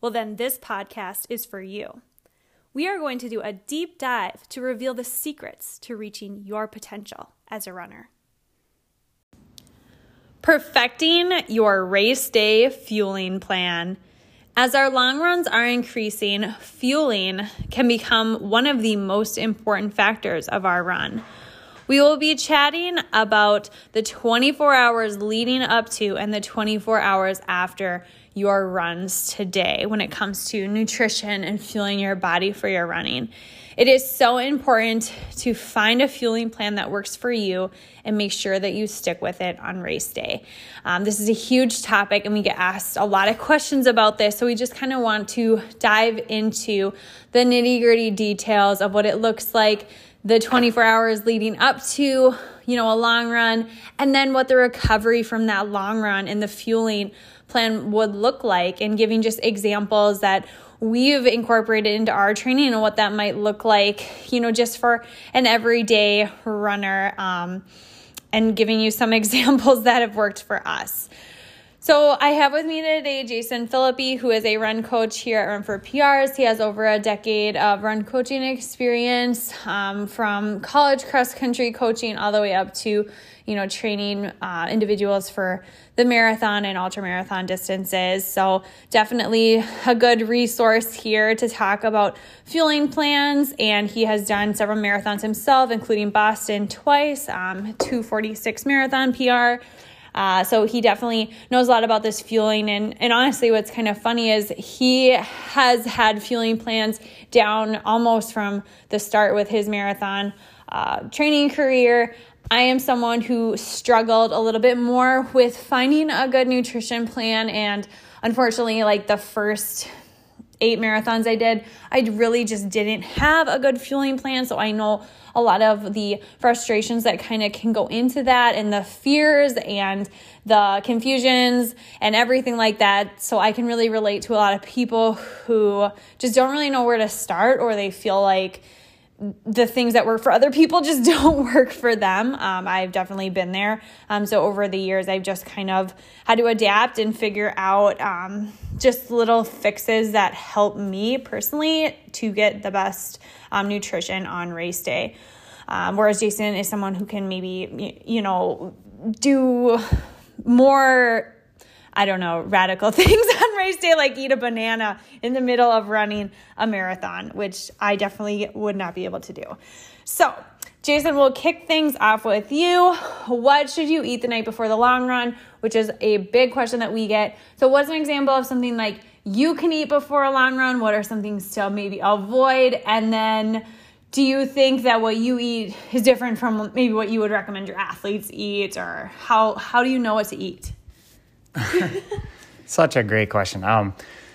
Well, then this podcast is for you. We are going to do a deep dive to reveal the secrets to reaching your potential as a runner. Perfecting your race day fueling plan. As our long runs are increasing, fueling can become one of the most important factors of our run. We will be chatting about the 24 hours leading up to and the 24 hours after your runs today when it comes to nutrition and fueling your body for your running. It is so important to find a fueling plan that works for you and make sure that you stick with it on race day. Um, this is a huge topic, and we get asked a lot of questions about this. So, we just kind of want to dive into the nitty gritty details of what it looks like the 24 hours leading up to you know a long run and then what the recovery from that long run and the fueling plan would look like and giving just examples that we've incorporated into our training and what that might look like, you know, just for an everyday runner, um, and giving you some examples that have worked for us. So I have with me today Jason Philippi, who is a run coach here at Run for PRs. He has over a decade of run coaching experience, um, from college cross country coaching all the way up to you know, training uh, individuals for the marathon and ultra marathon distances. So, definitely a good resource here to talk about fueling plans. And he has done several marathons himself, including Boston twice, um, 246 marathon PR. Uh, so he definitely knows a lot about this fueling. And, and honestly, what's kind of funny is he has had fueling plans down almost from the start with his marathon uh, training career. I am someone who struggled a little bit more with finding a good nutrition plan. And unfortunately, like the first eight marathons I did, I really just didn't have a good fueling plan. So I know a lot of the frustrations that kind of can go into that and the fears and the confusions and everything like that. So I can really relate to a lot of people who just don't really know where to start or they feel like, the things that work for other people just don't work for them. Um, I've definitely been there. Um, so over the years, I've just kind of had to adapt and figure out um, just little fixes that help me personally to get the best um, nutrition on race day. Um, whereas Jason is someone who can maybe, you know, do more I don't know, radical things on race day, like eat a banana in the middle of running a marathon, which I definitely would not be able to do. So, Jason, we'll kick things off with you. What should you eat the night before the long run? Which is a big question that we get. So, what's an example of something like you can eat before a long run? What are some things to maybe avoid? And then, do you think that what you eat is different from maybe what you would recommend your athletes eat, or how how do you know what to eat? Such a great question. Um,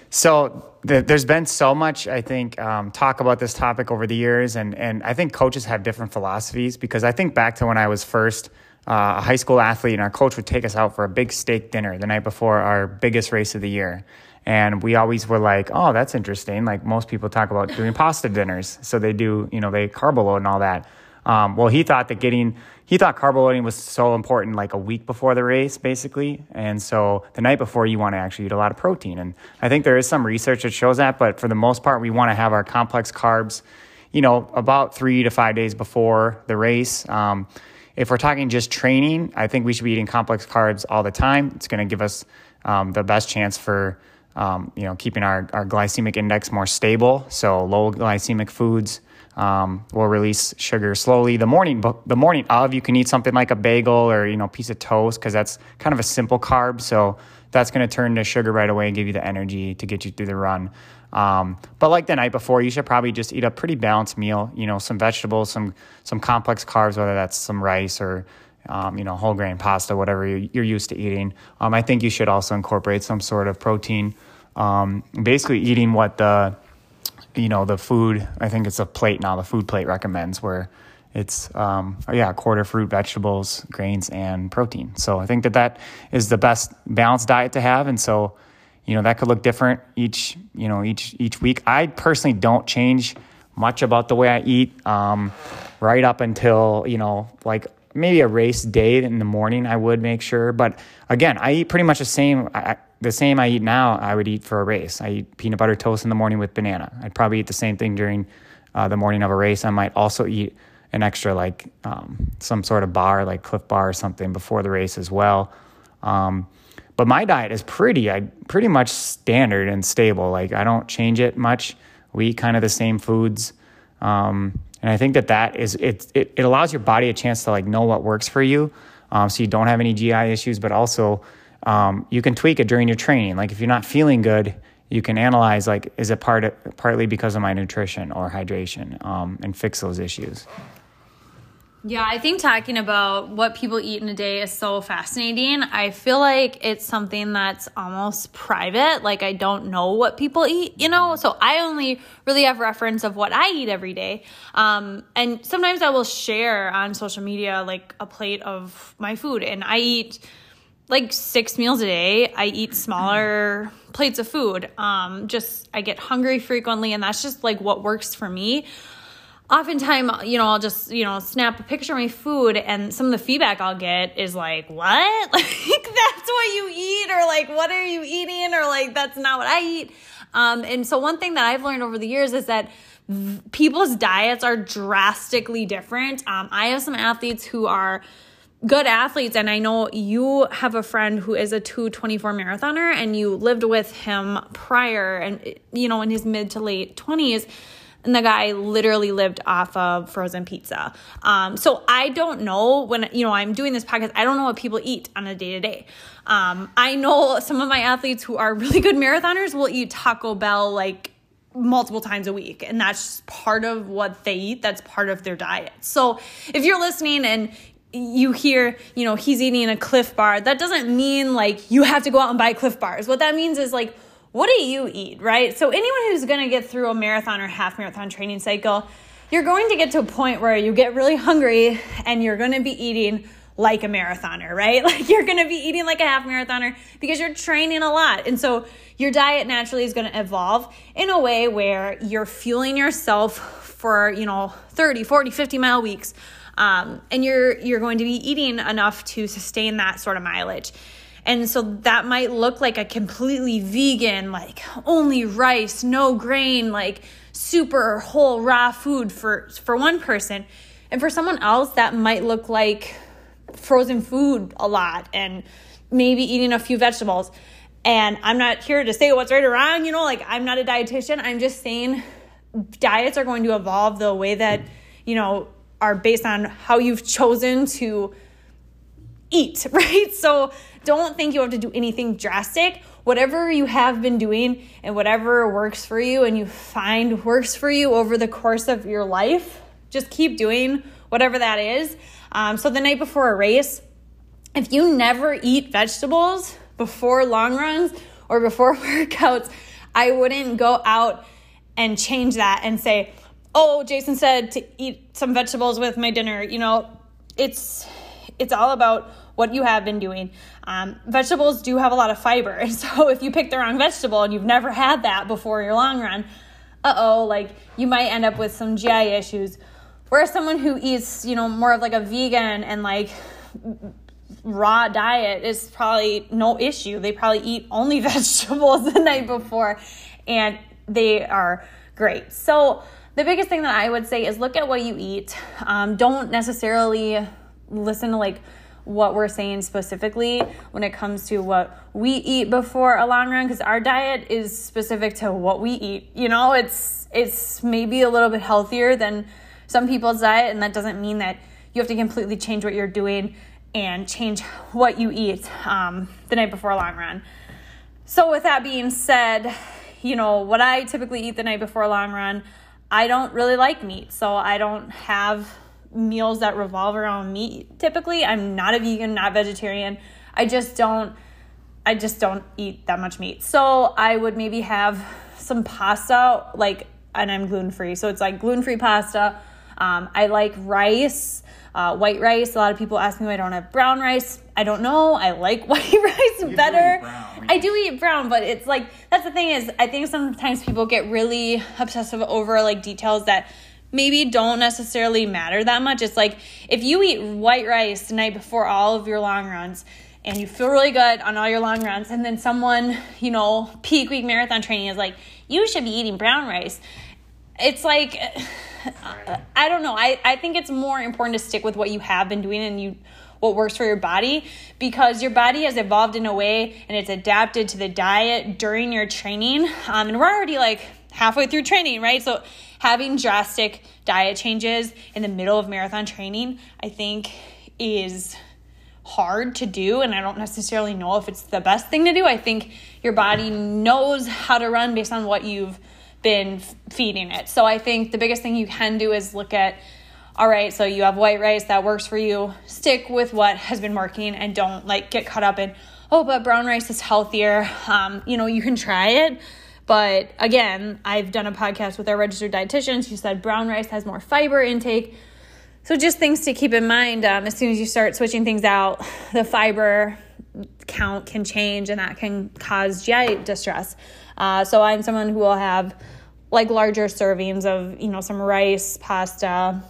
so there's been so much, I think, um, talk about this topic over the years, and and I think coaches have different philosophies because I think back to when I was first uh, a high school athlete, and our coach would take us out for a big steak dinner the night before our biggest race of the year. And we always were like, oh, that's interesting. Like most people talk about doing pasta dinners. So they do, you know, they carb load and all that. Um, well, he thought that getting he thought carb loading was so important like a week before the race basically. And so the night before you want to actually eat a lot of protein. And i think there is some research that shows that but for the most part we want to have our complex carbs you know about three to five days before the race. Um, if we're talking just training i think we should be eating complex carbs all the time. It's going to give us um, the best chance for um, you know keeping our, our glycemic index more stable. So low glycemic foods um, will release sugar slowly. The morning, the morning of, you can eat something like a bagel or you know piece of toast because that's kind of a simple carb. So that's going to turn to sugar right away and give you the energy to get you through the run. Um, but like the night before, you should probably just eat a pretty balanced meal. You know, some vegetables, some some complex carbs, whether that's some rice or um, you know whole grain pasta, whatever you're, used to eating. Um, I think you should also incorporate some sort of protein um, basically eating what the you know the food. I think it's a plate now. The food plate recommends where it's um, yeah, quarter fruit, vegetables, grains, and protein. So I think that that is the best balanced diet to have, and so you know that could look different each you know each each week. I personally don't change much about the way I eat um, right up until you know like maybe a race day in the morning. I would make sure, but again, I eat pretty much the same. I, the same I eat now, I would eat for a race. I eat peanut butter toast in the morning with banana. I'd probably eat the same thing during uh, the morning of a race. I might also eat an extra like um, some sort of bar, like Clif Bar or something, before the race as well. Um, but my diet is pretty, I pretty much standard and stable. Like I don't change it much. We eat kind of the same foods, um, and I think that that is it, it. It allows your body a chance to like know what works for you, um, so you don't have any GI issues, but also um, you can tweak it during your training. Like if you're not feeling good, you can analyze like is it part of, partly because of my nutrition or hydration, um, and fix those issues. Yeah, I think talking about what people eat in a day is so fascinating. I feel like it's something that's almost private. Like, I don't know what people eat, you know? So I only really have reference of what I eat every day. Um, and sometimes I will share on social media like a plate of my food, and I eat like six meals a day. I eat smaller plates of food. Um, just I get hungry frequently, and that's just like what works for me oftentimes, you know, I'll just, you know, snap a picture of my food and some of the feedback I'll get is like, what? Like, that's what you eat? Or like, what are you eating? Or like, that's not what I eat. Um, and so one thing that I've learned over the years is that people's diets are drastically different. Um, I have some athletes who are good athletes and i know you have a friend who is a 224 marathoner and you lived with him prior and you know in his mid to late 20s and the guy literally lived off of frozen pizza. Um, so I don't know when you know I'm doing this podcast. I don't know what people eat on a day to day. Um, I know some of my athletes who are really good marathoners will eat Taco Bell like multiple times a week and that's part of what they eat that's part of their diet so if you're listening and you hear, you know, he's eating a Clif Bar, that doesn't mean like you have to go out and buy Clif Bars. What that means is like what do you eat, right? So, anyone who's to get through a marathon or half marathon training cycle, you're going to get to a point where you get really hungry and you're to be eating like a marathoner, right? Like you're to be eating like a half marathoner because you're training a lot. And so your diet naturally is to evolve in a way where you're fueling yourself for, you know, 30, 40, 50 mile weeks. Um, and you're you're going to be eating enough to sustain that sort of mileage. And so that might look like a completely vegan, like only rice, no grain, like super whole raw food for for one person. And for someone else that might look like frozen food a lot and maybe eating a few vegetables. And I'm not here to say what's right or wrong, you know, like I'm not a dietitian. I'm just saying diets are going to evolve the way that, you know, are based on how you've chosen to eat, right? So don't think you have to do anything drastic. Whatever you have been doing and whatever works for you and you find works for you over the course of your life, just keep doing whatever that is. Um, so the night before a race, if you never eat vegetables before long runs or before workouts, I wouldn't go out and change that and say, "Oh, Jason said to eat some vegetables with my dinner." You know, it's it's all about what you have been doing. Um, vegetables do have a lot of fiber. And so if you pick the wrong vegetable and you've never had that before your long run, uh oh, like you might end up with some GI issues. Whereas someone who eats, you know, more of like a vegan and like raw diet is probably no issue. They probably eat only vegetables the night before and they are great. So, the biggest thing that I would say is look at what you eat. Um, don't necessarily listen to like what we're saying specifically when it comes to what we eat before a long run because our diet is specific to what we eat. You know, it's it's maybe a little bit healthier than some people's diet and that doesn't mean that you have to completely change what you're doing and change what you eat um, the night before a long run. So with that being said, you know, what I typically eat the night before a long run, I don't really like meat. So I don't have meals that revolve around meat typically. I'm not a vegan, not vegetarian. I just don't I just don't eat that much meat. So I would maybe have some pasta, like, and I'm gluten free. So it's like gluten free pasta. Um, I like rice, uh, white rice. A lot of people ask me why I don't have brown rice. I don't know. I like white rice you better. I do eat brown, but it's like that's the thing is I think sometimes people get really obsessive over like details that maybe don't necessarily matter that much. It's like if you eat white rice the night before all of your long runs and you feel really good on all your long runs, and then someone, you know, peak week marathon training is like, you should be eating brown rice. It's like, I don't know. I, I think it's more important to stick with what you have been doing and you what works for your body because your body has evolved in a way and it's adapted to the diet during your training. Um, and we're already like halfway through training, right? So having drastic diet changes in the middle of marathon training, I think is hard to do and I don't necessarily know if it's the best thing to do. I think your body knows how to run based on what you've been feeding it. So I think the biggest thing you can do is look at all right, so you have white rice that works for you. Stick with what has been working and don't like get caught up in, oh, but brown rice is healthier. Um, you know, you can try it but again, I've done a podcast with our registered dietitian. She said brown rice has more fiber intake. So just things to keep in mind um, as soon as you start switching things out, the fiber count can change and that can cause GI distress. Uh, so I'm someone who will have like larger servings of, you know, some rice, pasta,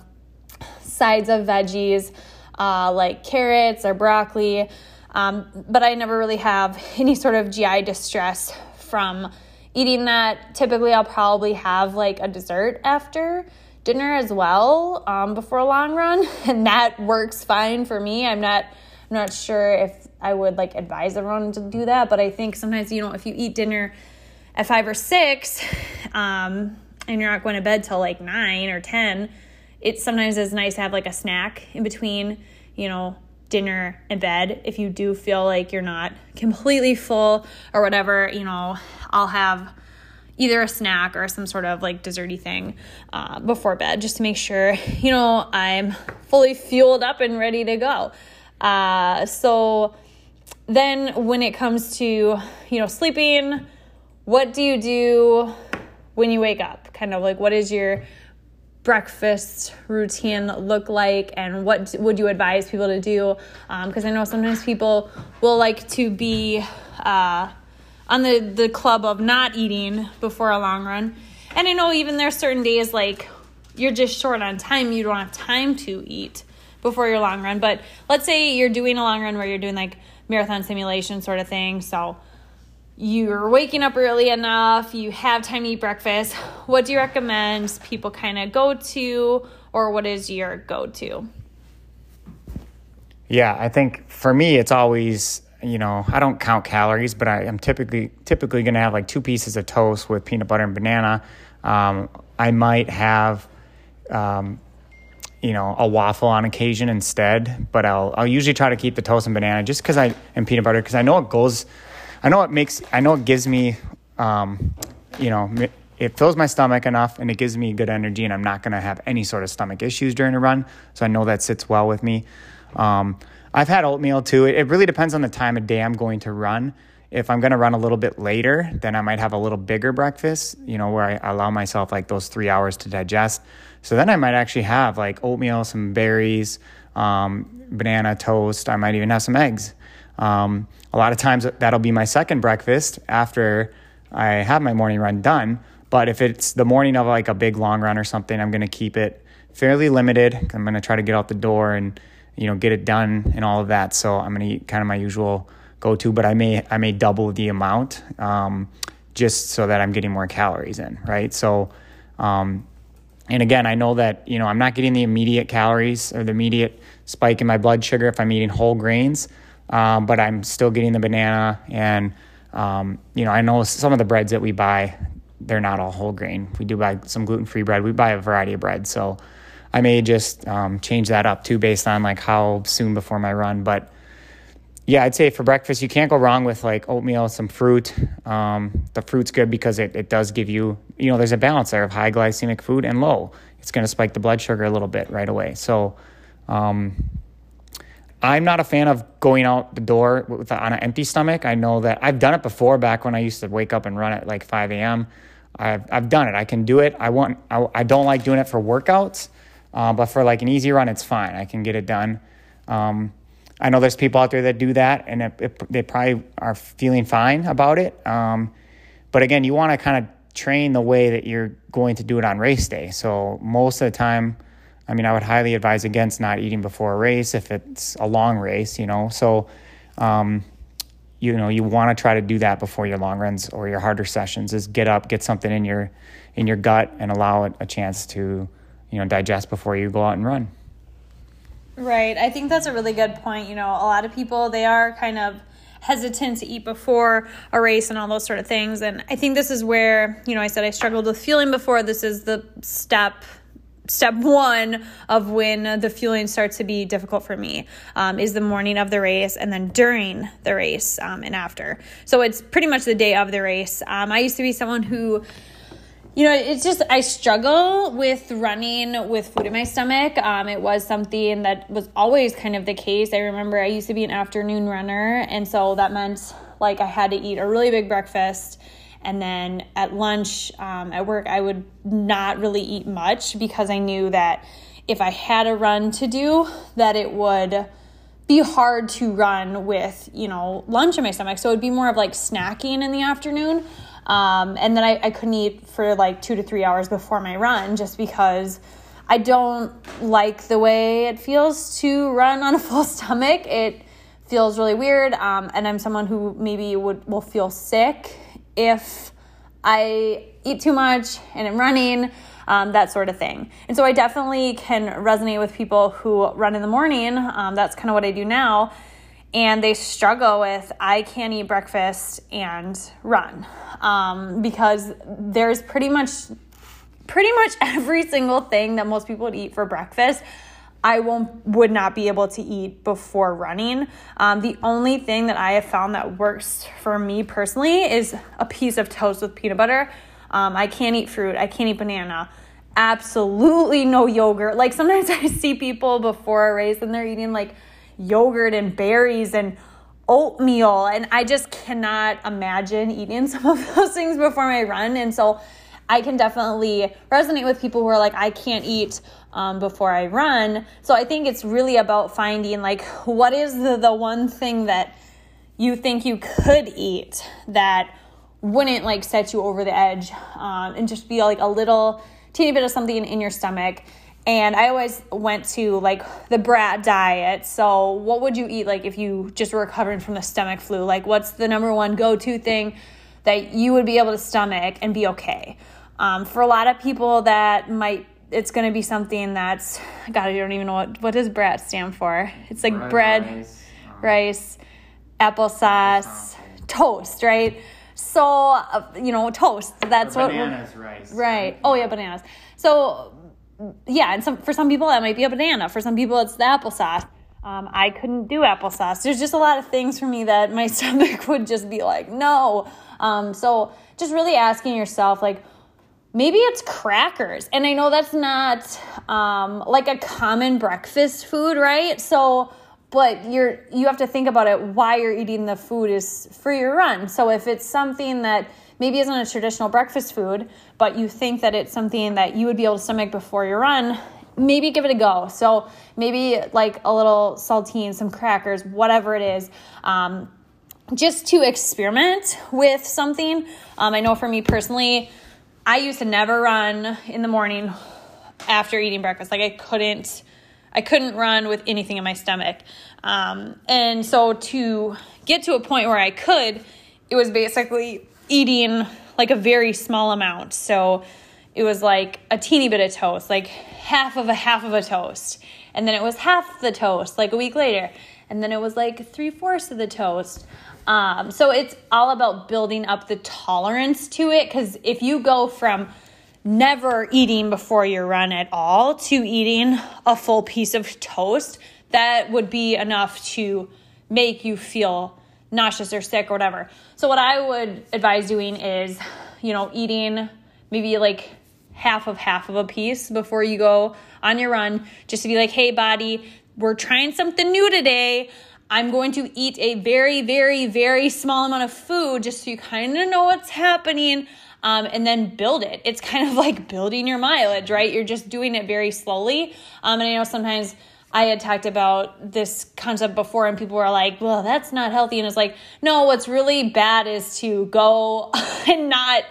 sides of veggies, uh, like carrots or broccoli. Um, but I never really have any sort of GI distress from eating that, typically I'll probably have like a dessert after dinner as well um, before a long run, and that works fine for me. I'm not I'm not sure if I would like advise everyone to do that, but I think sometimes you know if you eat dinner at five or six, um, and you're not going to bed till like nine or ten, it sometimes is nice to have like a snack in between, you know, dinner and bed. If you do feel like you're not completely full or whatever you know i'll have either a snack or some sort of like desserty thing uh, before bed just to make sure you know i'm fully fueled up and ready to go. Uh, so then when it comes to you know sleeping what do you do when you wake up? Kind of like what is your breakfast routine look like? And what would you advise people to do? Because um, i know sometimes people will like to be uh, on the, the club of not eating before a long run. And i know even there's certain days like you're just short on time you don't have time to eat before your long run. But let's say you're doing a long run where you're doing like marathon simulation sort of thing. So you're waking up early enough, you have time to eat breakfast, what do you recommend people kind of go to, or what is your go to? Yeah, I think for me, it's always you know I don't count calories, but I am typically typically going to have like two pieces of toast with peanut butter and banana. Um, I might have. Um, you know, a waffle on occasion instead, but I'll I'll usually try to keep the toast and banana just because I and peanut butter because I know it goes I know it makes, I know it gives me, um, you know, it fills my stomach enough and it gives me good energy and I'm not going to have any sort of stomach issues during a run. So I know that sits well with me. Um, I've had oatmeal too. It, it really depends on the time of day I'm going to run. If I'm going to run a little bit later, then I might have a little bigger breakfast, you know, where I allow myself like those three hours to digest. So then I might actually have like oatmeal, some berries, um, banana toast. I might even have some eggs. Um, a lot of times that'll be my second breakfast after I have my morning run done. But if it's the morning of like a big long run or something, I'm going to keep it fairly limited. I'm going to try to get out the door and you know get it done and all of that. So I'm going to eat kind of my usual go to, but I may I may double the amount um, just so that I'm getting more calories in, right? So. Um, and again, I know that you know I'm not getting the immediate calories or the immediate spike in my blood sugar if I'm eating whole grains um, but I'm still getting the banana. And, um, you know, I know some of the breads that we buy, they're not all whole grain. We do buy some gluten free bread. We buy a variety of bread. So I may just um, change that up too based on like how soon before my run. But yeah, I'd say for breakfast, you can't go wrong with like oatmeal, some fruit. Um, the fruit's good because it, it does give you, you know, there's a balance there of high glycemic food and low. It's going to spike the blood sugar a little bit right away. So, um, I'm not a fan of going out the door with, on an empty stomach. I know that I've done it before back when I used to wake up and run at like 5 a.m. I've, I've done it. I can do it. I want, I, I don't like doing it for workouts, uh, but for like an easy run, it's fine. I can get it done. Um, I know there's people out there that do that and it, it, they probably are feeling fine about it. Um, but again, you want to kind of train the way that you're going to do it on race day. So most of the time, I mean, I would highly advise against not eating before a race if it's a long race, you know. So, um, you know, you want to try to do that before your long runs or your harder sessions. Is get up, get something in your in your gut, and allow it a chance to, you know, digest before you go out and run. Right. I think that's a really good point. You know, a lot of people they are kind of hesitant to eat before a race and all those sort of things. And I think this is where, you know, I said I struggled with fueling before. This is the step step one of when the fueling starts to be difficult for me um, is the morning of the race and then during the race um, and after so it's pretty much the day of the race um, i used to be someone who you know, it's just I struggle with running with food in my stomach. Um, it was something that was always kind of the case. I remember I used to be an afternoon runner, and so that meant like I had to eat a really big breakfast. And then at lunch um, at work, I would not really eat much because I knew that if I had a run to do, that it would be hard to run with, you know, lunch in my stomach. So it would be more of like snacking in the afternoon. Um, and then I, I couldn't eat for like two to three hours before my run just because I don't like the way it feels to run on a full stomach. It feels really weird. Um, and I'm someone who maybe would will feel sick if I eat too much and I'm running, um, that sort of thing. And so I definitely can resonate with people who run in the morning. Um, that's kind of what I do now and they struggle with I can't eat breakfast and run um, because there's pretty much pretty much every single thing that most people would eat for breakfast. I won't would not be able to eat before running. Um, the only thing that I have found that works for me personally is a piece of toast with peanut butter. Um, I can't eat fruit. I can't eat banana. Absolutely no yogurt. Like sometimes I see people before a race and they're eating like yogurt and berries and oatmeal. And I just cannot imagine eating some of those things before my run. And so I can definitely resonate with people who are like, I can't eat um, before I run. So I think it's really about finding like, what is the, the one thing that you think you could eat that wouldn't like set you over the edge um, and just be like a little teeny bit of something in your stomach and I always went to like the brat diet. So, what would you eat like if you just were recovering from the stomach flu? Like, what's the number one go to thing that you would be able to stomach and be okay? Um, for a lot of people, that might it's going to be something that's God. I don't even know what what does brat stand for. It's like bread, bread rice, um, rice applesauce, toast, right? So, uh, you know, toast. That's what. Bananas, rice. Right. Oh yeah, bananas. So yeah, and some for some people that might be a banana. For some people, it's the applesauce. Um, I couldn't do applesauce. There's just a lot of things for me that my stomach would just be like, no. Um, so just really asking yourself, like, maybe it's crackers. And I know that's not um, like a common breakfast food, right? So, but you're you have to think about it. Why you're eating the food is for your run. So if it's something that maybe isn't a traditional breakfast food, but you think that it's something that you would be able to stomach before your run, maybe give it a go. So maybe like a little saltine, some crackers, whatever it is. Um, just to experiment with something. Um, I know for me personally, I used to never run in the morning after eating breakfast. Like I couldn't, I couldn't run with anything in my stomach. Um, and so to get to a point where I could, it was basically eating like a very small amount. So it was like a teeny bit of toast, like half of a half of a toast. And then it was half the toast like a week later. And then it was like three fourths of the toast. Um, so it's all about building up the tolerance to it. Because if you go from never eating before your run at all to eating a full piece of toast, that would be enough to make you feel nauseous or sick or whatever. So what I would advise doing is, you know, eating maybe like half of half of a piece before you go on your run, just to be like, hey, body, we're trying something new today. I'm going to eat a very, very, very small amount of food just so you kind of know what's happening. Um, and then build it. It's kind of like building your mileage, right? You're just doing it very slowly. Um, and I know sometimes I had talked about this concept before, and people were like, well, that's not healthy. And it's like, no, what's really bad is to go and not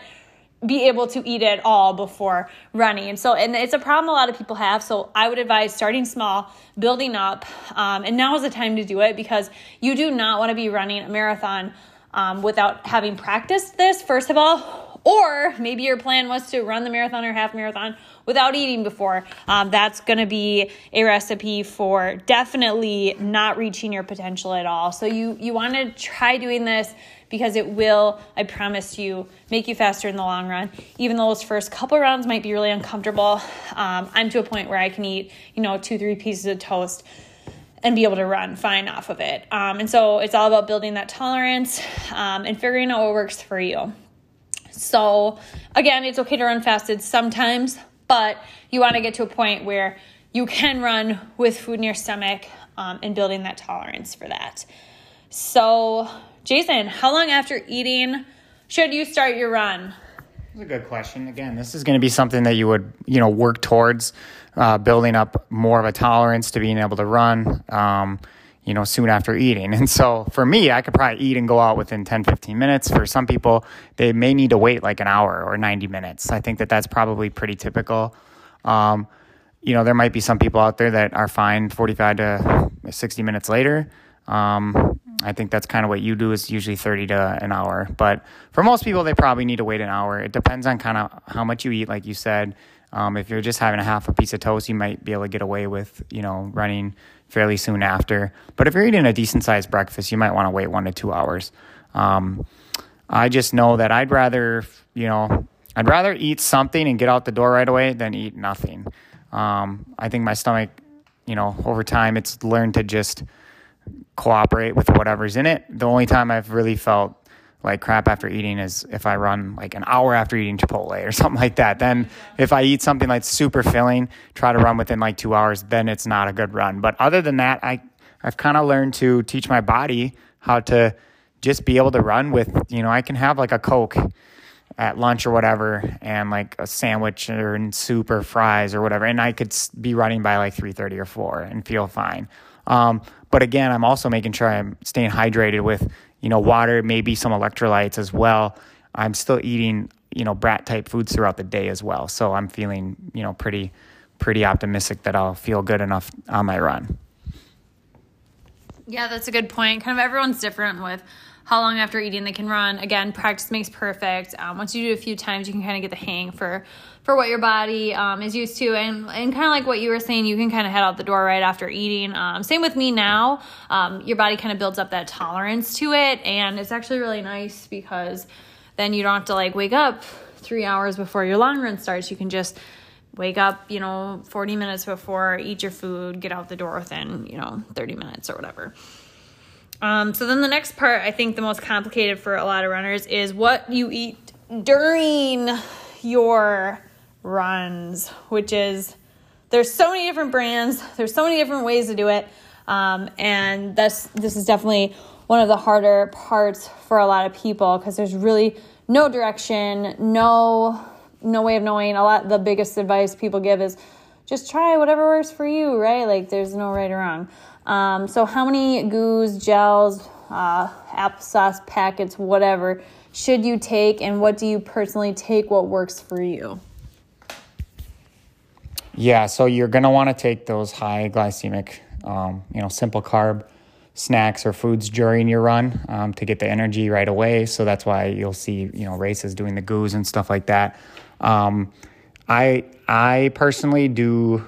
be able to eat it all before running. And so, and it's a problem a lot of people have. So, I would advise starting small, building up, um, and now is the time to do it because you do not want to be running a marathon um, without having practiced this, first of all, or maybe your plan was to run the marathon or half marathon without eating before. Um, that's going to be a recipe for definitely not reaching your potential at all. So you you want to try doing this because it will, I promise you, make you faster in the long run. Even though those first couple rounds might be really uncomfortable, um, I'm to a point where I can eat, you know, two, three pieces of toast and be able to run fine off of it. Um, and so it's all about building that tolerance um, and figuring out what works for you. So, again, it's okay to run fasted sometimes, but you want to get to a point where you can run with food in your stomach um, and building that tolerance for that. So, Jason, how long after eating should you start your run? That's a good question. Again, this is going to be something that you would, you know, work towards uh, building up more of a tolerance to being able to run. Um, you know, soon after eating. And so for me, I could probably eat and go out within 10, 15 minutes. For some people, they may need to wait like an hour or 90 minutes. I think that that's probably pretty typical. Um, you know, there might be some people out there that are fine 45 to 60 minutes later. Um, I think that's kind of what you do is usually 30 to an hour. But for most people, they probably need to wait an hour. It depends on kind of how much you eat, like you said. Um, if you're just having a half a piece of toast, you might be able to get away with, you know, running fairly soon after. But if you're eating a decent sized breakfast, you might want to wait one to two hours. Um, I just know that I'd rather, you know, I'd rather eat something and get out the door right away than eat nothing. Um, I think my stomach, you know, over time, it's learned to just cooperate with whatever's in it. The only time I've really felt like crap after eating is if I run like an hour after eating Chipotle or something like that. Then if I eat something like super filling, try to run within like two hours, then it's not a good run. But other than that, I I've kind of learned to teach my body how to just be able to run with you know I can have like a Coke at lunch or whatever and like a sandwich or soup or fries or whatever and I could be running by like 3:30 or 4 and feel fine. Um, but again, I'm also making sure I'm staying hydrated with you know, water, maybe some electrolytes as well. I'm still eating, you know, brat type foods throughout the day as well. So I'm feeling, you know, pretty, pretty optimistic that I'll feel good enough on my run. Yeah, that's a good point. Kind of everyone's different with how long after eating they can run. Again, practice makes perfect. Um, once you do it a few times, you can kind of get the hang for for what your body um, is used to, and and kind of like what you were saying, you can kind of head out the door right after eating. Um, same with me now. Um, your body kind of builds up that tolerance to it, and it's actually really nice because then you don't have to like wake up three hours before your long run starts. You can just wake up, you know, 40 minutes before, eat your food, get out the door within, you know, 30 minutes or whatever. Um, so then the next part, I think the most complicated for a lot of runners is what you eat during your runs, which is there's so many different brands, there's so many different ways to do it, um, and this this is definitely one of the harder parts for a lot of people because there's really no direction, no no way of knowing. A lot the biggest advice people give is just try whatever works for you, right? Like there's no right or wrong. Um, so, how many goos, gels, uh, applesauce packets, whatever, should you take, and what do you personally take? What works for you? Yeah, so you're gonna want to take those high glycemic, um, you know, simple carb snacks or foods during your run um, to get the energy right away. So that's why you'll see, you know, races doing the goos and stuff like that. Um, I I personally do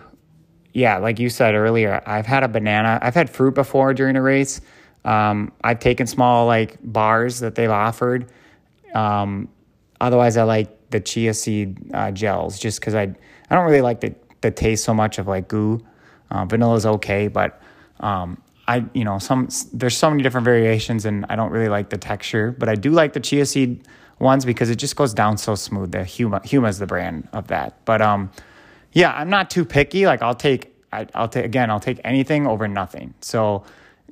yeah, like you said earlier, I've had a banana. I've had fruit before during a race. Um, I've taken small like bars that they've offered. Um, otherwise, I like the chia seed uh, gels just because I I don't really like the the taste so much of like goo. Uh, Vanilla is okay, but um, I you know some there's so many different variations, and I don't really like the texture. But I do like the chia seed ones because it just goes down so smooth. The Huma Huma is the brand of that, but um yeah, I'm not too picky. Like I'll take I, will take again. I'll take anything over nothing. So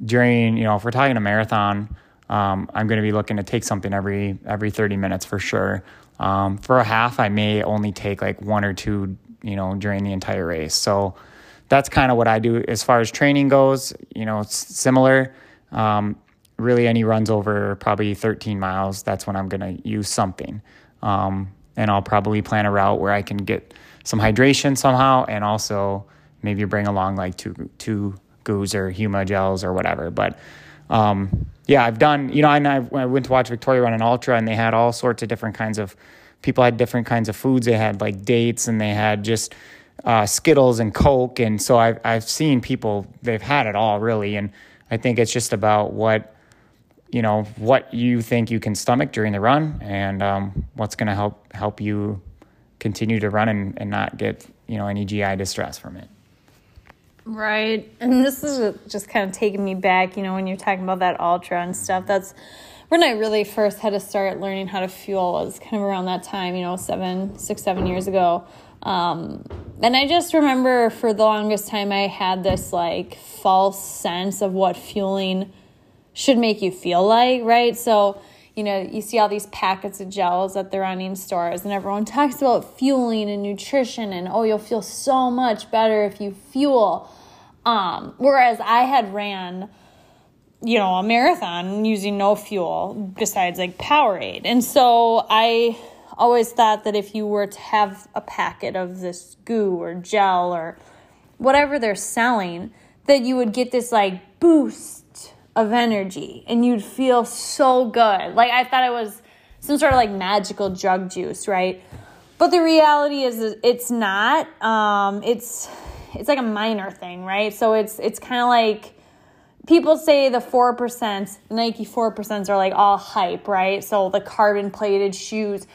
during you know if we're talking a marathon, um, I'm going to be looking to take something every every 30 minutes for sure. Um, for a half, I may only take like one or two, you know, during the entire race. So that's kind of what I do as far as training goes. You know, it's similar. Um, really, any runs over probably 13 miles, that's when I'm going to use something. Um, and I'll probably plan a route where I can get some hydration somehow and also maybe bring along like two, two goos or Huma gels or whatever. But um, yeah, I've done, you know, and I, I went to watch Victoria run an ultra and they had all sorts of different kinds of people had different kinds of foods. They had like dates and they had just uh, Skittles and Coke. And so I've, I've seen people, they've had it all really. And I think it's just about what, you know, what you think you can stomach during the run and um, what's going to help, help you continue to run and, and not get, you know, any GI distress from it. Right. And this is just kind of taking me back, you know, when you're talking about that ultra and stuff. That's when I really first had to start learning how to fuel was kind of around that time, you know, seven, six, seven years ago. Um, and I just remember for the longest time I had this like false sense of what fueling should make you feel like, right? So, you know, you see all these packets of gels at the running stores, and everyone talks about fueling and nutrition, and oh, you'll feel so much better if you fuel. Um, whereas I had ran, you know, a marathon using no fuel besides like Powerade. And so I always thought that if you were to have a packet of this goo or gel or whatever they're selling, that you would get this like boost of energy and you'd feel so good. Like I thought it was some sort of like magical drug juice, right? But the reality is it's not. Um, it's it's like a minor thing, right? So it's it's kind of like people say the 4%, Nike 4% are like all hype, right? So the carbon plated shoes,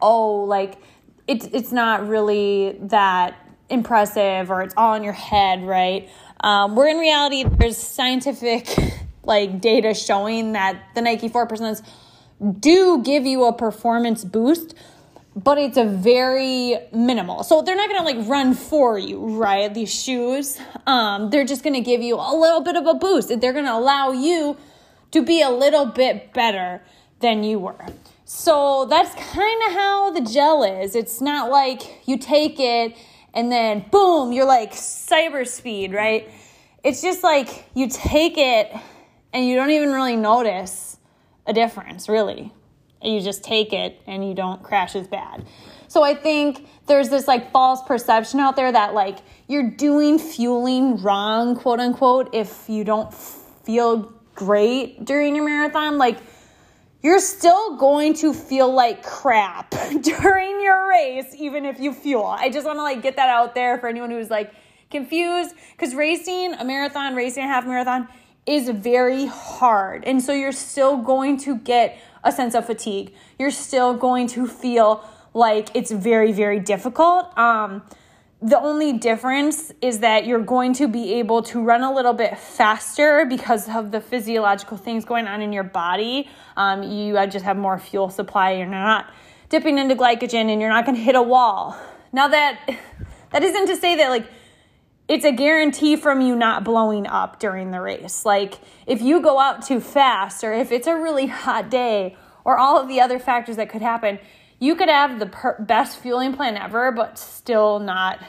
oh, like it's it's not really that impressive or it's all in your head, right? Um, where in reality, there's scientific like data showing that the Nike 4% do give you a performance boost but it's a very minimal. So they're not going to like run for you, right? These shoes, um, they're just going to give you a little bit of a boost. They're going to allow you to be a little bit better than you were. So that's kind of how the gel is. It's not like you take it and then boom, you're like cyber speed, right? It's just like you take it and you don't even really notice a difference, really you just take it and you don't crash as bad. So I think there's this like false perception out there that like you're doing fueling wrong, quote unquote, if you don't feel great during your marathon. Like you're still going to feel like crap during your race, even if you fuel. I just want to like get that out there for anyone who's like confused because racing a marathon, racing a half marathon is very hard. And so you're still going to get a sense of fatigue. You're still going to feel like it's very, very difficult. Um, the only difference is that you're going to be able to run a little bit faster because of the physiological things going on in your body. Um, you just have more fuel supply. You're not dipping into glycogen and you're not going to hit a wall. Now that that isn't to say that like it's a guarantee from you not blowing up during the race. Like if you go out too fast or if it's a really hot day or all of the other factors that could happen, you could have the per- best fueling plan ever but still not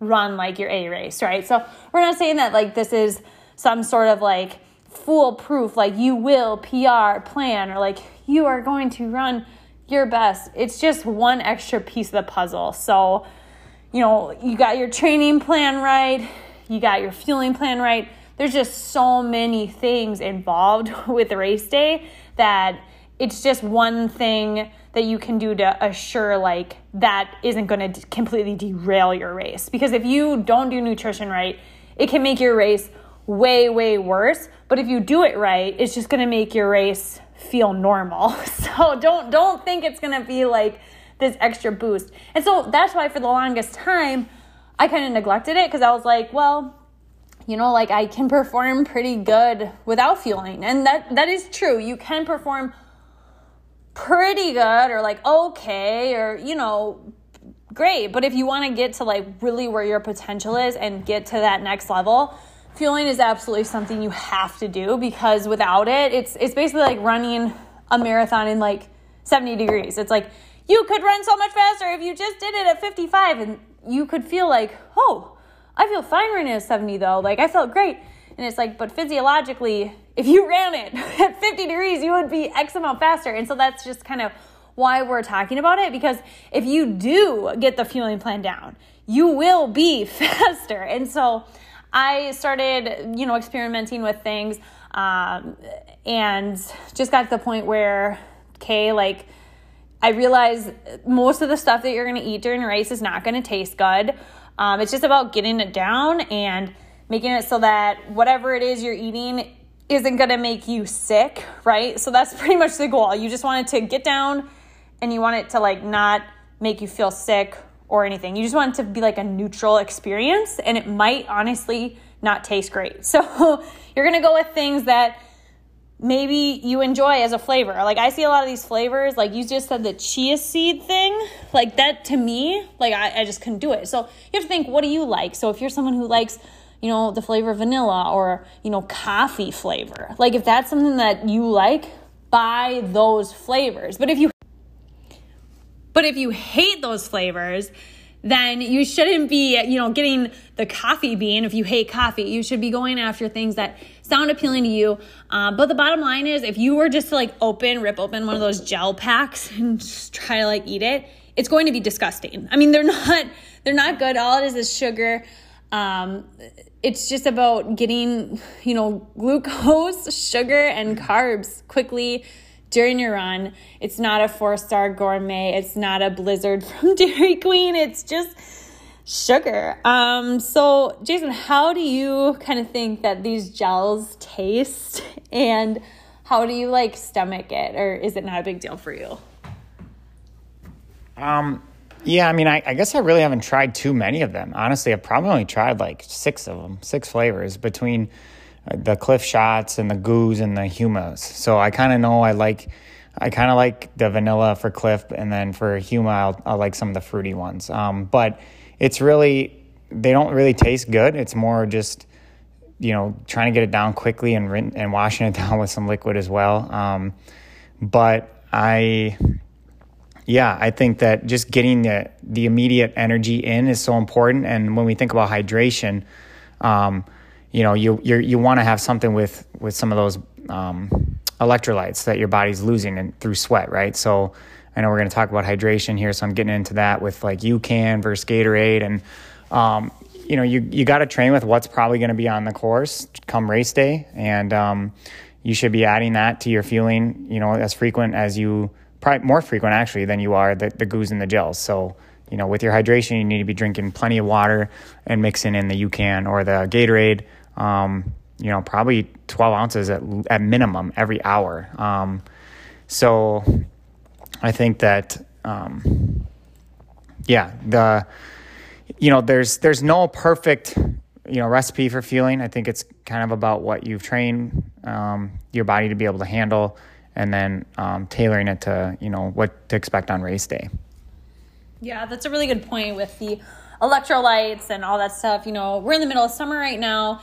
run like your A race, right? So we're not saying that like this is some sort of like foolproof like you will PR plan or like you are going to run your best. It's just one extra piece of the puzzle. So you know, you got your training plan right, you got your fueling plan right. There's just so many things involved with race day that it's just one thing that you can do to assure like that isn't going to completely derail your race. Because if you don't do nutrition right it can make your race way way worse. But if you do it right it's just going to make your race feel normal. So don't don't think it's going to be like this extra boost. And so that's why for the longest time, I kind of neglected it because I was like, well, you know, like I can perform pretty good without fueling. And that that is true. You can perform pretty good or like okay or you know great. But if you want to get to like really where your potential is and get to that next level, fueling is absolutely something you have to do because without it, it's it's basically like running a marathon in like 70 degrees. It's like you could run so much faster if you just did it at 55 and you could feel like, "Oh, I feel fine running at 70 though. Like I felt great." And it's like, but physiologically, if you ran it at 50 degrees, you would be X amount faster. And so that's just kind of why we're talking about it because if you do get the fueling plan down, you will be faster. And so I started, you know, experimenting with things um, and just got to the point where, okay, like, I realize most of the stuff that you're going to eat during a race is not going to taste good. Um, it's just about getting it down and making it so that whatever it is you're eating isn't going to make you sick, right? So that's pretty much the goal. You just want it to get down and you want it to like not make you feel sick or anything. You just want it to be like a neutral experience and it might honestly not taste great. So you're going to go with things that maybe you enjoy as a flavor. Like I see a lot of these flavors, like you just said the chia seed thing, like that to me, like I, I just couldn't do it. So you have to think, what do you like? So if you're someone who likes you know, the flavor of vanilla or, you know, coffee flavor. Like if that's something that you like, buy those flavors. But if you but if you hate those flavors, then you shouldn't be, you know, getting the coffee bean. If you hate coffee, you should be going after things that sound appealing to you. Um, but the bottom line is, if you were just to like open, rip open one of those gel packs and just try to like eat it, it's going to be disgusting. I mean, they're not, they're not good. All it is is sugar. Um, it's just about getting, you know, glucose, sugar, and carbs quickly during your run. It's not a four star gourmet. It's not a blizzard from Dairy Queen. It's just sugar. Um, so, Jason, how do you kind of think that these gels taste and how do you like stomach it or is it not a big deal for you? Um, yeah, I mean, I, I, guess I really haven't tried too many of them. Honestly, I've probably only tried like six of them, six flavors between uh, the Clif Shots and the GUs and the humas. So I kind of know I like, I kind of like the vanilla for Clif, and then for huma, I'll, I'll like some of the fruity ones. Um, but it's really, they don't really taste good. It's more just, you know, trying to get it down quickly and and washing it down with some liquid as well. Um, but I yeah, I think that just getting the the immediate energy in is so important. And when we think about hydration, um, you know, you you you want to have something with with some of those um, electrolytes that your body's losing and through sweat, right? So I know we're going to talk about hydration here, so I'm getting into that with like UCAN versus Gatorade, and um, you know, you you got to train with what's probably going to be on the course come race day, and um, you should be adding that to your fueling, you know, as frequent as you probably more frequent actually than you are the, the GUs and the gels. So, you know, with your hydration, you need to be drinking plenty of water and mixing in the UCAN or the Gatorade. Um, you know, probably 12 ounces at, at minimum every hour. Um, so I think that, um, yeah, the, you know, there's, there's no perfect, you know, recipe for fueling. I think it's kind of about what you've trained, um, your body to be able to handle and then um, tailoring it to you know what to expect on race day. Yeah, that's a really good point with the electrolytes and all that stuff. You know, we're in the middle of summer right now.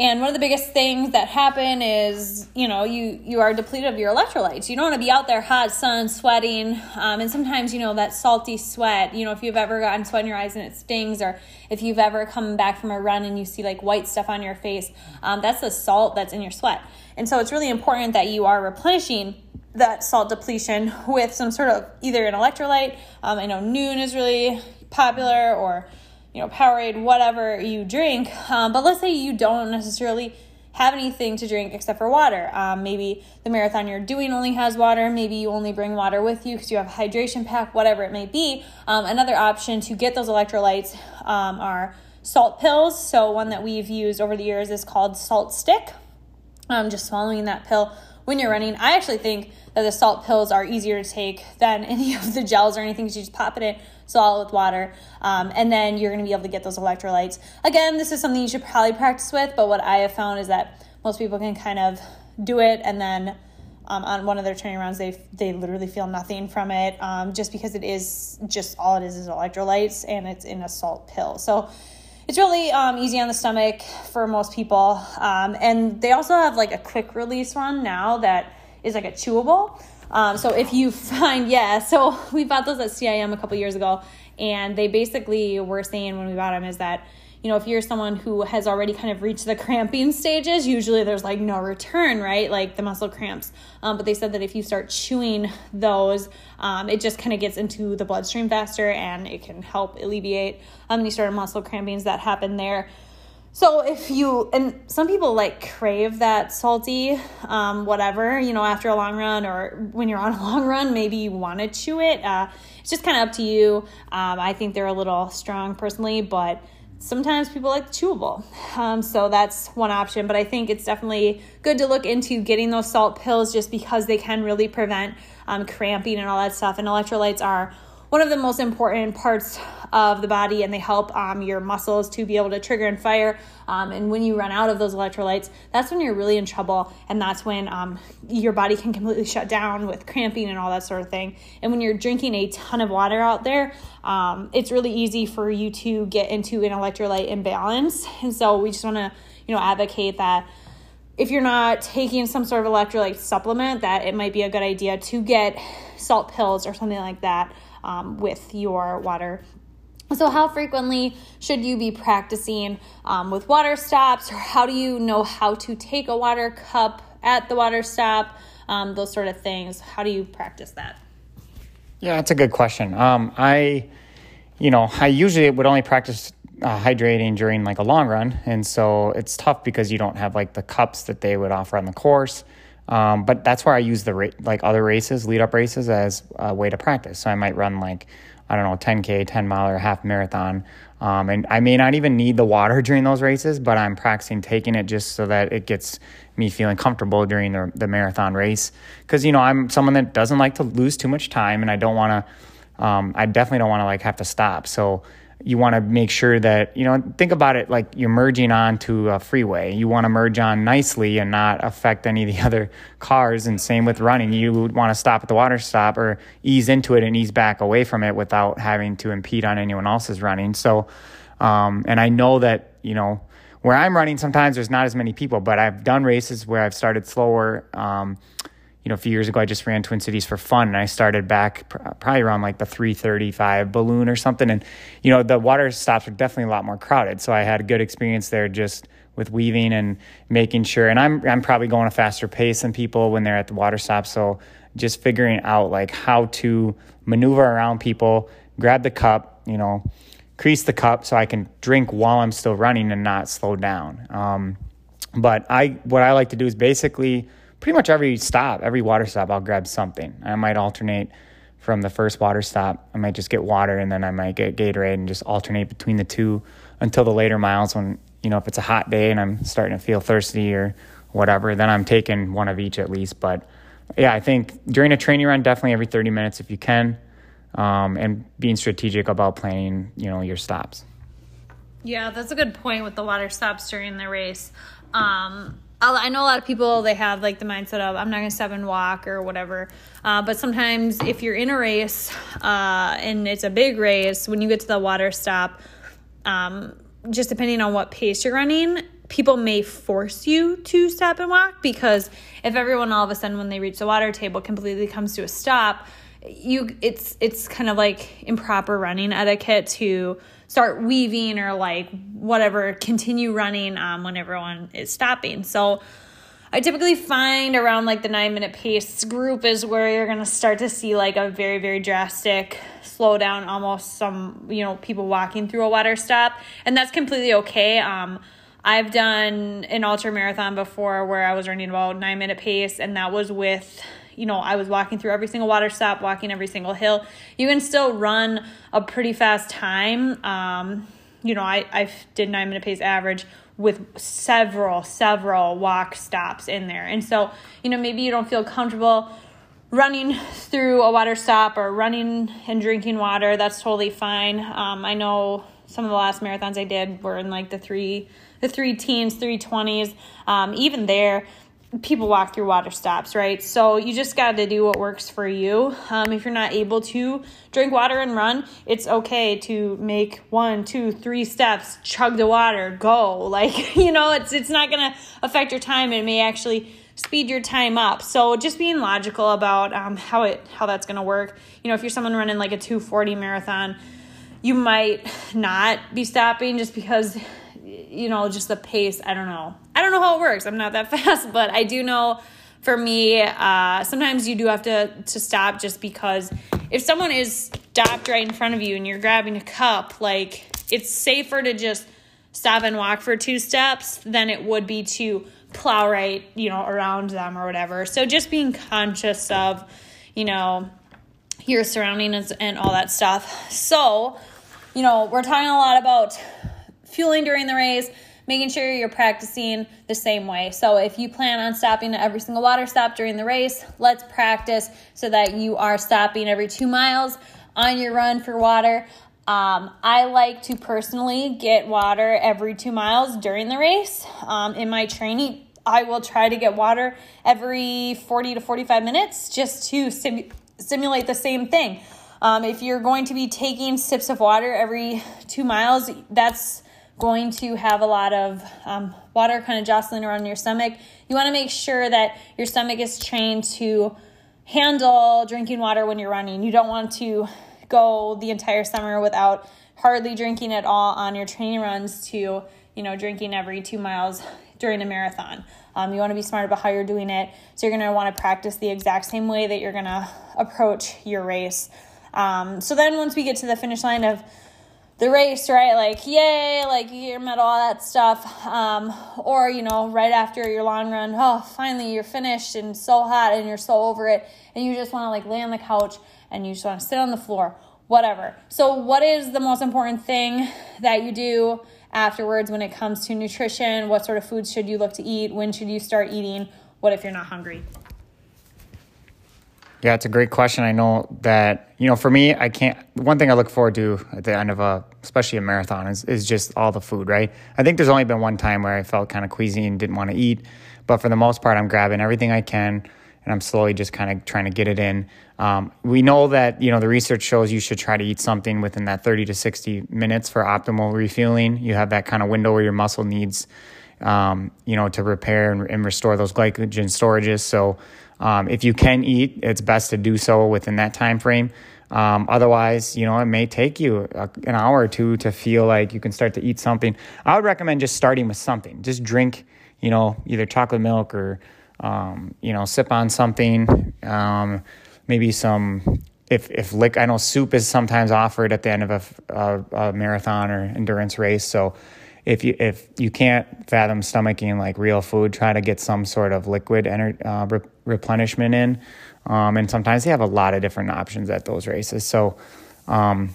And one of the biggest things that happen is, you know, you you are depleted of your electrolytes. You don't want to be out there hot sun, sweating, um, and sometimes you know that salty sweat. You know, if you've ever gotten sweat in your eyes and it stings, or if you've ever come back from a run and you see like white stuff on your face, um, that's the salt that's in your sweat. And so it's really important that you are replenishing that salt depletion with some sort of either an electrolyte. Um, I know Nuun is really popular, or you know, Powerade, whatever you drink. Um, but let's say you don't necessarily have anything to drink except for water. Um, maybe the marathon you're doing only has water. Maybe you only bring water with you because you have a hydration pack, whatever it may be. Um, another option to get those electrolytes um, are salt pills. So, one that we've used over the years is called SaltStick. Um, just swallowing that pill when you're running. I actually think that the salt pills are easier to take than any of the gels or anything because you just pop it in it with water, um, and then you're going to be able to get those electrolytes. Again, this is something you should probably practice with, but what I have found is that most people can kind of do it and then um, on one of their training rounds, they they literally feel nothing from it, um, just because it is just all it is is electrolytes and it's in a salt pill. So it's really um, easy on the stomach for most people. Um, and they also have like a quick release one now that is like a chewable. Um, so if you find, yeah, so we bought those at CIM a couple years ago, and they basically were saying when we bought them is that you know, if you're someone who has already kind of reached the cramping stages, usually there's like no return, right? Like the muscle cramps. Um, but they said that if you start chewing those, um, it just kind of gets into the bloodstream faster and it can help alleviate um, any sort of muscle crampings that happen there. So if you and some people like crave that salty, um, whatever you know, after a long run or when you're on a long run, maybe you want to chew it. Uh, it's just kind of up to you. Um, I think they're a little strong personally, but sometimes people like chewable. Um, so that's one option, but I think it's definitely good to look into getting those salt pills just because they can really prevent um, cramping and all that stuff. And electrolytes are one of the most important parts of the body and they help um, your muscles to be able to trigger and fire. Um, and when you run out of those electrolytes, that's when you're really in trouble. And that's when um, your body can completely shut down with cramping and all that sort of thing. And when you're drinking a ton of water out there, um, it's really easy for you to get into an electrolyte imbalance. And so we just want to, you know, advocate that if you're not taking some sort of electrolyte supplement, that it might be a good idea to get salt pills or something like that um, with your water. So, how frequently should you be practicing um, with water stops, or how do you know how to take a water cup at the water stop? Um, those sort of things. How do you practice that? Yeah, that's a good question. Um, I, you know, I usually would only practice uh, hydrating during like a long run, and so it's tough because you don't have like the cups that they would offer on the course. Um, but that's where I use the like other races, lead up races, as a way to practice. So I might run like I don't know, 10k, 10 mile, or half marathon, um, and I may not even need the water during those races, but I'm practicing taking it just so that it gets me feeling comfortable during the, the marathon race. Because you know I'm someone that doesn't like to lose too much time, and I don't want to. Um, I definitely don't want to like have to stop. So you want to make sure that you know think about it like you're merging onto a freeway. You want to merge on nicely and not affect any of the other cars and same with running. You would want to stop at the water stop or ease into it and ease back away from it without having to impede on anyone else's running. So um, and i know that you know where i'm running sometimes there's not as many people but i've done races where i've started slower um, you know, a few years ago, I just ran Twin Cities for fun, and I started back probably around like the 335 balloon or something. And you know, the water stops are definitely a lot more crowded, so I had a good experience there just with weaving and making sure. And I'm I'm probably going a faster pace than people when they're at the water stop, so just figuring out like how to maneuver around people, grab the cup, you know, crease the cup so I can drink while I'm still running and not slow down. Um, but I what I like to do is basically pretty much every stop, every water stop, I'll grab something. I might alternate from the first water stop. I might just get water and then I might get Gatorade and just alternate between the two until the later miles when, you know, if it's a hot day and I'm starting to feel thirsty or whatever, then I'm taking one of each at least. But yeah, I think during a training run, definitely every 30 minutes if you can, um, and being strategic about planning, you know, your stops. Yeah, that's a good point with the water stops during the race. Um, I know a lot of people they have like the mindset of I'm not gonna stop and walk or whatever. Uh, but sometimes if you're in a race uh, and it's a big race, when you get to the water stop, um, just depending on what pace you're running, people may force you to stop and walk because if everyone all of a sudden when they reach the water table completely comes to a stop, you it's it's kind of like improper running etiquette to start weaving or like whatever, continue running um, when everyone is stopping. So I typically find around like the nine minute pace group is where you're gonna start to see like a very, very drastic slowdown, almost some, you know, people walking through a water stop. And that's completely okay. Um, I've done an ultra marathon before where I was running about nine minute pace, and that was with you know, I was walking through every single water stop, walking every single hill. You can still run a pretty fast time. Um, you know, I, I did nine minute pace average with several, several walk stops in there. And so, you know, maybe you don't feel comfortable running through a water stop or running and drinking water. That's totally fine. Um, I know some of the last marathons I did were in like the three, the three teens, three twenties. Um, even there, people walk through water stops, right? So you just got to do what works for you. Um, if you're not able to drink water and run, it's okay to make one, two, three steps, chug the water, go. Like you know, it's it's not gonna affect your time. It may actually speed your time up. So just being logical about um, how it how that's gonna work. You know, if you're someone running like a 240 marathon, you might not be stopping just because you know, just the pace. I don't know. I don't know how it works. I'm not that fast, but I do know for me, uh, sometimes you do have to, to stop just because if someone is stopped right in front of you and you're grabbing a cup, like it's safer to just stop and walk for two steps than it would be to plow right, you know, around them or whatever. So just being conscious of, you know, your surroundings and all that stuff. So, you know, we're talking a lot about fueling during the race, making sure you're practicing the same way. So if you plan on stopping at every single water stop during the race, let's practice so that you are stopping every two miles on your run for water. Um, I like to personally get water every two miles during the race. Um, in my training, I will try to get water every 40 to 45 minutes just to sim- simulate the same thing. Um, if you're going to be taking sips of water every two miles, that's going to have a lot of um, water kind of jostling around your stomach. You want to make sure that your stomach is trained to handle drinking water when you're running. You don't want to go the entire summer without hardly drinking at all on your training runs to, you know, drinking every two miles during a marathon. Um, you want to be smart about how you're doing it. So you're going to want to practice the exact same way that you're going to approach your race. Um, so then once we get to the finish line of the race, right? Like, yay, like you get your medal, all that stuff. Um, or, you know, right after your long run, oh, finally you're finished and so hot and you're so over it. And you just want to like lay on the couch and you just want to sit on the floor, whatever. So, what is the most important thing that you do afterwards when it comes to nutrition? What sort of foods should you look to eat? When should you start eating? What if you're not hungry? Yeah, it's a great question. I know that, you know, for me, I can't, one thing I look forward to at the end of a, especially a marathon is, is just all the food, right? I think there's only been one time where I felt kind of queasy and didn't want to eat. But for the most part, I'm grabbing everything I can and I'm slowly just kind of trying to get it in. Um, we know that, you know, the research shows you should try to eat something within that 30 to 60 minutes for optimal refueling. You have that kind of window where your muscle needs, um, you know, to repair and, and restore those glycogen storages. So, um, if you can eat, it's best to do so within that time frame. Um, otherwise, you know, it may take you a, an hour or two to feel like you can start to eat something. I would recommend just starting with something. Just drink, you know, either chocolate milk or, um, you know, sip on something. Um, maybe some, if if lick, I know soup is sometimes offered at the end of a, a, a marathon or endurance race. So if you if you can't fathom stomaching like real food, try to get some sort of liquid ener- uh, re- replenishment in. Um, and sometimes they have a lot of different options at those races. So, um,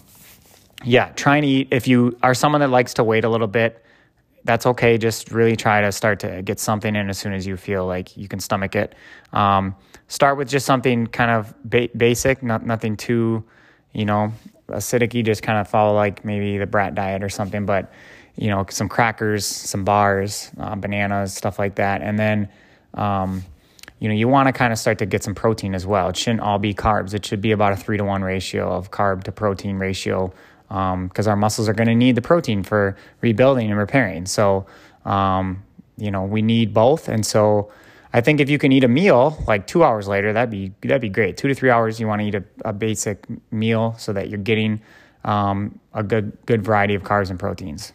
yeah, try and eat. If you are someone that likes to wait a little bit, that's okay. Just really try to start to get something in as soon as you feel like you can stomach it. Um, start with just something kind of ba- basic, not nothing too, you know, acidic. You just kind of follow like maybe the brat diet or something, but you know, some crackers, some bars, uh, bananas, stuff like that. And then, um, you know, you want to kind of start to get some protein as well. It shouldn't all be carbs. It should be about a three to one ratio of carb to protein ratio because um, our muscles are going to need the protein for rebuilding and repairing. So, um, you know, we need both. And so, I think if you can eat a meal like two hours later, that'd be that'd be great. Two to three hours, you want to eat a, a basic meal so that you're getting um, a good good variety of carbs and proteins.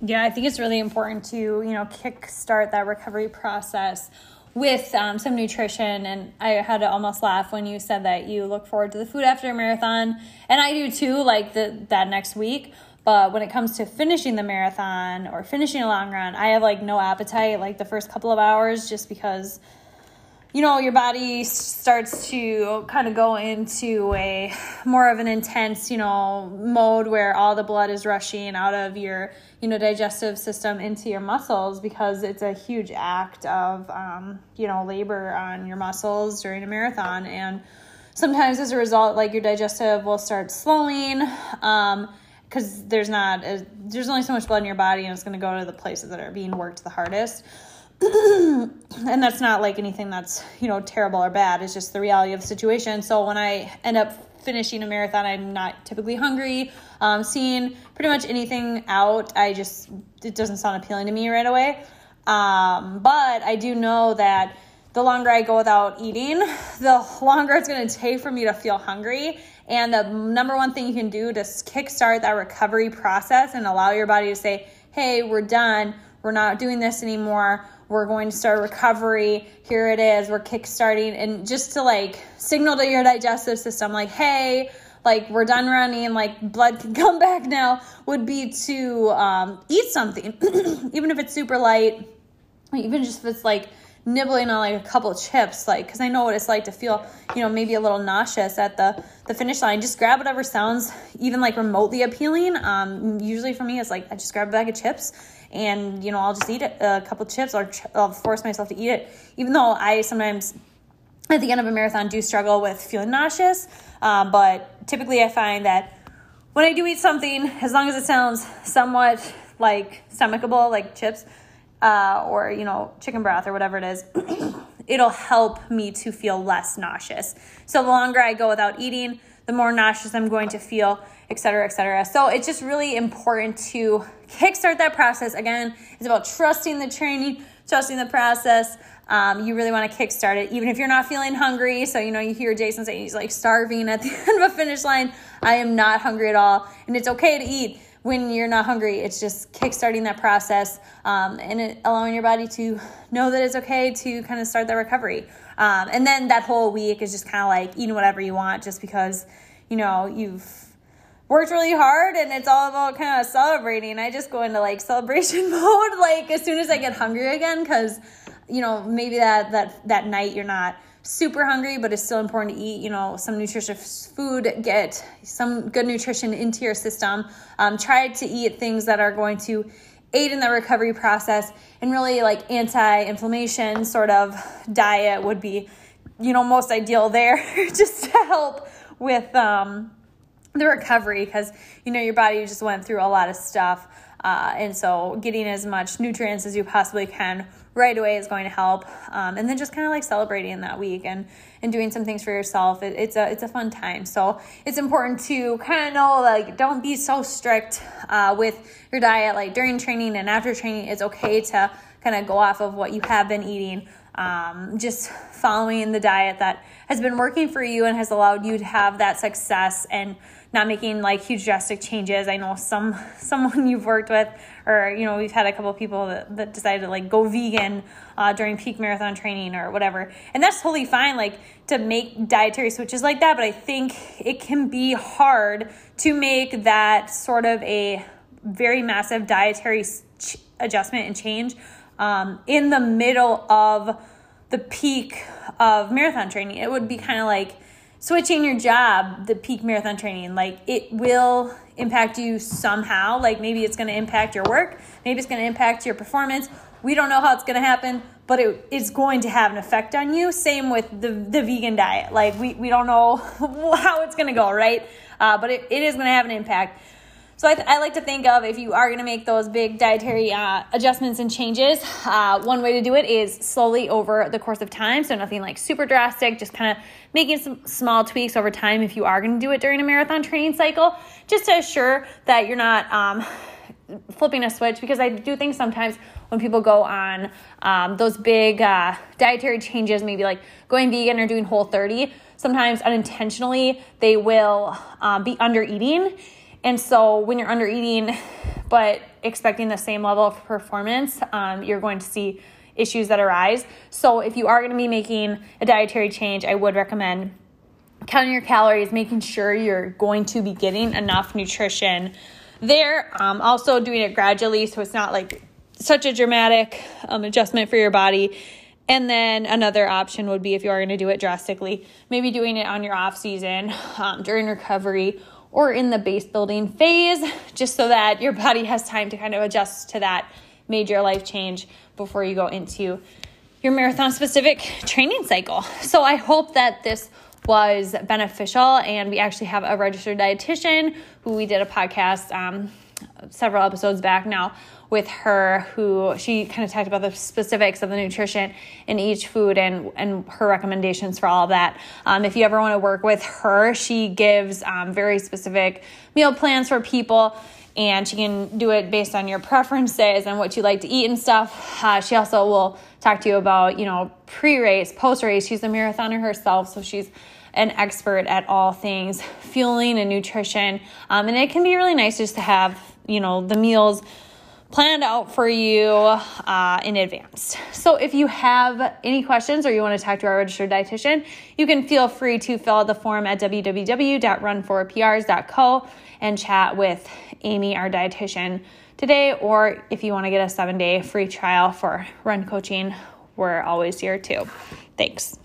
Yeah, I think it's really important to, you know, kickstart that recovery process with um, some nutrition. And I had to almost laugh when you said that you look forward to the food after a marathon. And I do too, like the, that next week. But when it comes to finishing the marathon or finishing a long run, I have like no appetite like the first couple of hours just because you know, your body starts to kind of go into a more of an intense, you know, mode where all the blood is rushing out of your, you know, digestive system into your muscles because it's a huge act of, um, you know, labor on your muscles during a marathon. And sometimes as a result, like your digestive will start slowing. Um, because there's not there's only so much blood in your body and it's going to go to the places that are being worked the hardest and that's not like anything that's, you know, terrible or bad. It's just the reality of the situation. So when I end up finishing a marathon, I'm not typically hungry. Um, seeing pretty much anything out, I just, it doesn't sound appealing to me right away. Um, but I do know that the longer I go without eating, the longer it's going to take for me to feel hungry. And the number one thing you can do to kickstart that recovery process and allow your body to say, hey, we're done. We're not doing this anymore. We're going to start recovery. Here it is. We're kickstarting. And just to like signal to your digestive system, like, hey, like we're done running, like blood can come back now, would be to um, eat something, even if it's super light, even just if it's like nibbling on like a couple chips, like because I know what it's like to feel, you know, maybe a little nauseous at the the finish line. Just grab whatever sounds even like remotely appealing. Um, usually for me, it's like I just grab a bag of chips and you know I'll just eat a couple chips or I'll force myself to eat it, even though I sometimes at the end of a marathon do struggle with feeling nauseous. Um, but typically, I find that when I do eat something, as long as it sounds somewhat like stomachable, like chips uh, or you know chicken broth or whatever it is, it'll help me to feel less nauseous. So the longer I go without eating, the more nauseous I'm going to feel, et cetera, et cetera. So it's just really important to kickstart that process. Again, it's about trusting the training, trusting the process. Um, you really want to kickstart it, even if you're not feeling hungry. So, you know, you hear Jason say he's like starving at the end of a finish line. I am not hungry at all. And it's okay to eat when you're not hungry. It's just kickstarting that process um, and it, allowing your body to know that it's okay to kind of start that recovery. Um, and then that whole week is just kind of like eating whatever you want just because, you know, you've worked really hard and it's all about kind of celebrating. I just go into like celebration mode like as soon as I get hungry again because you know maybe that that that night you're not super hungry but it's still important to eat you know some nutritious food get some good nutrition into your system um, try to eat things that are going to aid in the recovery process and really like anti-inflammation sort of diet would be you know most ideal there just to help with um, the recovery because you know your body just went through a lot of stuff uh, and so getting as much nutrients as you possibly can right away is going to help um, and then just kind of like celebrating that week and and doing some things for yourself it, it's a it's a fun time. So it's important to kind of know like don't be so strict uh, with your diet. Like during training and after training it's okay to kind of go off of what you have been eating. Um, just following the diet that has been working for you and has allowed you to have that success and not making like huge drastic changes. I know some someone you've worked with, or you know, we've had a couple people that, that decided to like go vegan uh, during peak marathon training or whatever, and that's totally fine. Like to make dietary switches like that, but I think it can be hard to make that sort of a very massive dietary ch- adjustment and change um, in the middle of the peak of marathon training. It would be kind of like switching your job, the peak marathon training, like it will impact you somehow. Like maybe it's going to impact your work, maybe it's going to impact your performance. We don't know how it's going to happen, but it, it's going to have an effect on you. Same with the, the vegan diet. Like we, we don't know how it's going to go, right? Uh, but it, it is going to have an impact. So I, th- I, like to think of if you are going to make those big dietary uh, adjustments and changes, uh, one way to do it is slowly over the course of time. So nothing like super drastic, just kind of making some small tweaks over time if you are going to do it during a marathon training cycle, just to assure that you're not um, flipping a switch. Because I do think sometimes when people go on um, those big uh, dietary changes, maybe like going vegan or doing whole 30, sometimes unintentionally they will um, be under eating and so when you're under eating, but expecting the same level of performance, um, you're going to see issues that arise. So if you are going to be making a dietary change, I would recommend counting your calories, making sure you're going to be getting enough nutrition there. Um, also doing it gradually so it's not like such a dramatic um, adjustment for your body. And then another option would be if you are going to do it drastically, maybe doing it on your off season um, during recovery or in the base building phase, just so that your body has time to kind of adjust to that major life change before you go into your marathon specific training cycle. So I hope that this was beneficial and we actually have a registered dietitian who we did a podcast um, several episodes back now with her who she kind of talked about the specifics of the nutrition in each food and and her recommendations for all of that. Um, if you ever want to work with her she gives um, very specific meal plans for people and she can do it based on your preferences and what you like to eat and stuff. Uh, she also will talk to you about you know pre-race post-race. She's a marathoner herself so she's an expert at all things fueling and nutrition. Um, and it can be really nice just to have you know the meals planned out for you uh, in advance. So, if you have any questions or you want to talk to our registered dietitian, you can feel free to fill out the form at www.run4prs.co and chat with Amy, our dietitian, today. Or if you want to get a seven day free trial for run coaching, we're always here too. Thanks.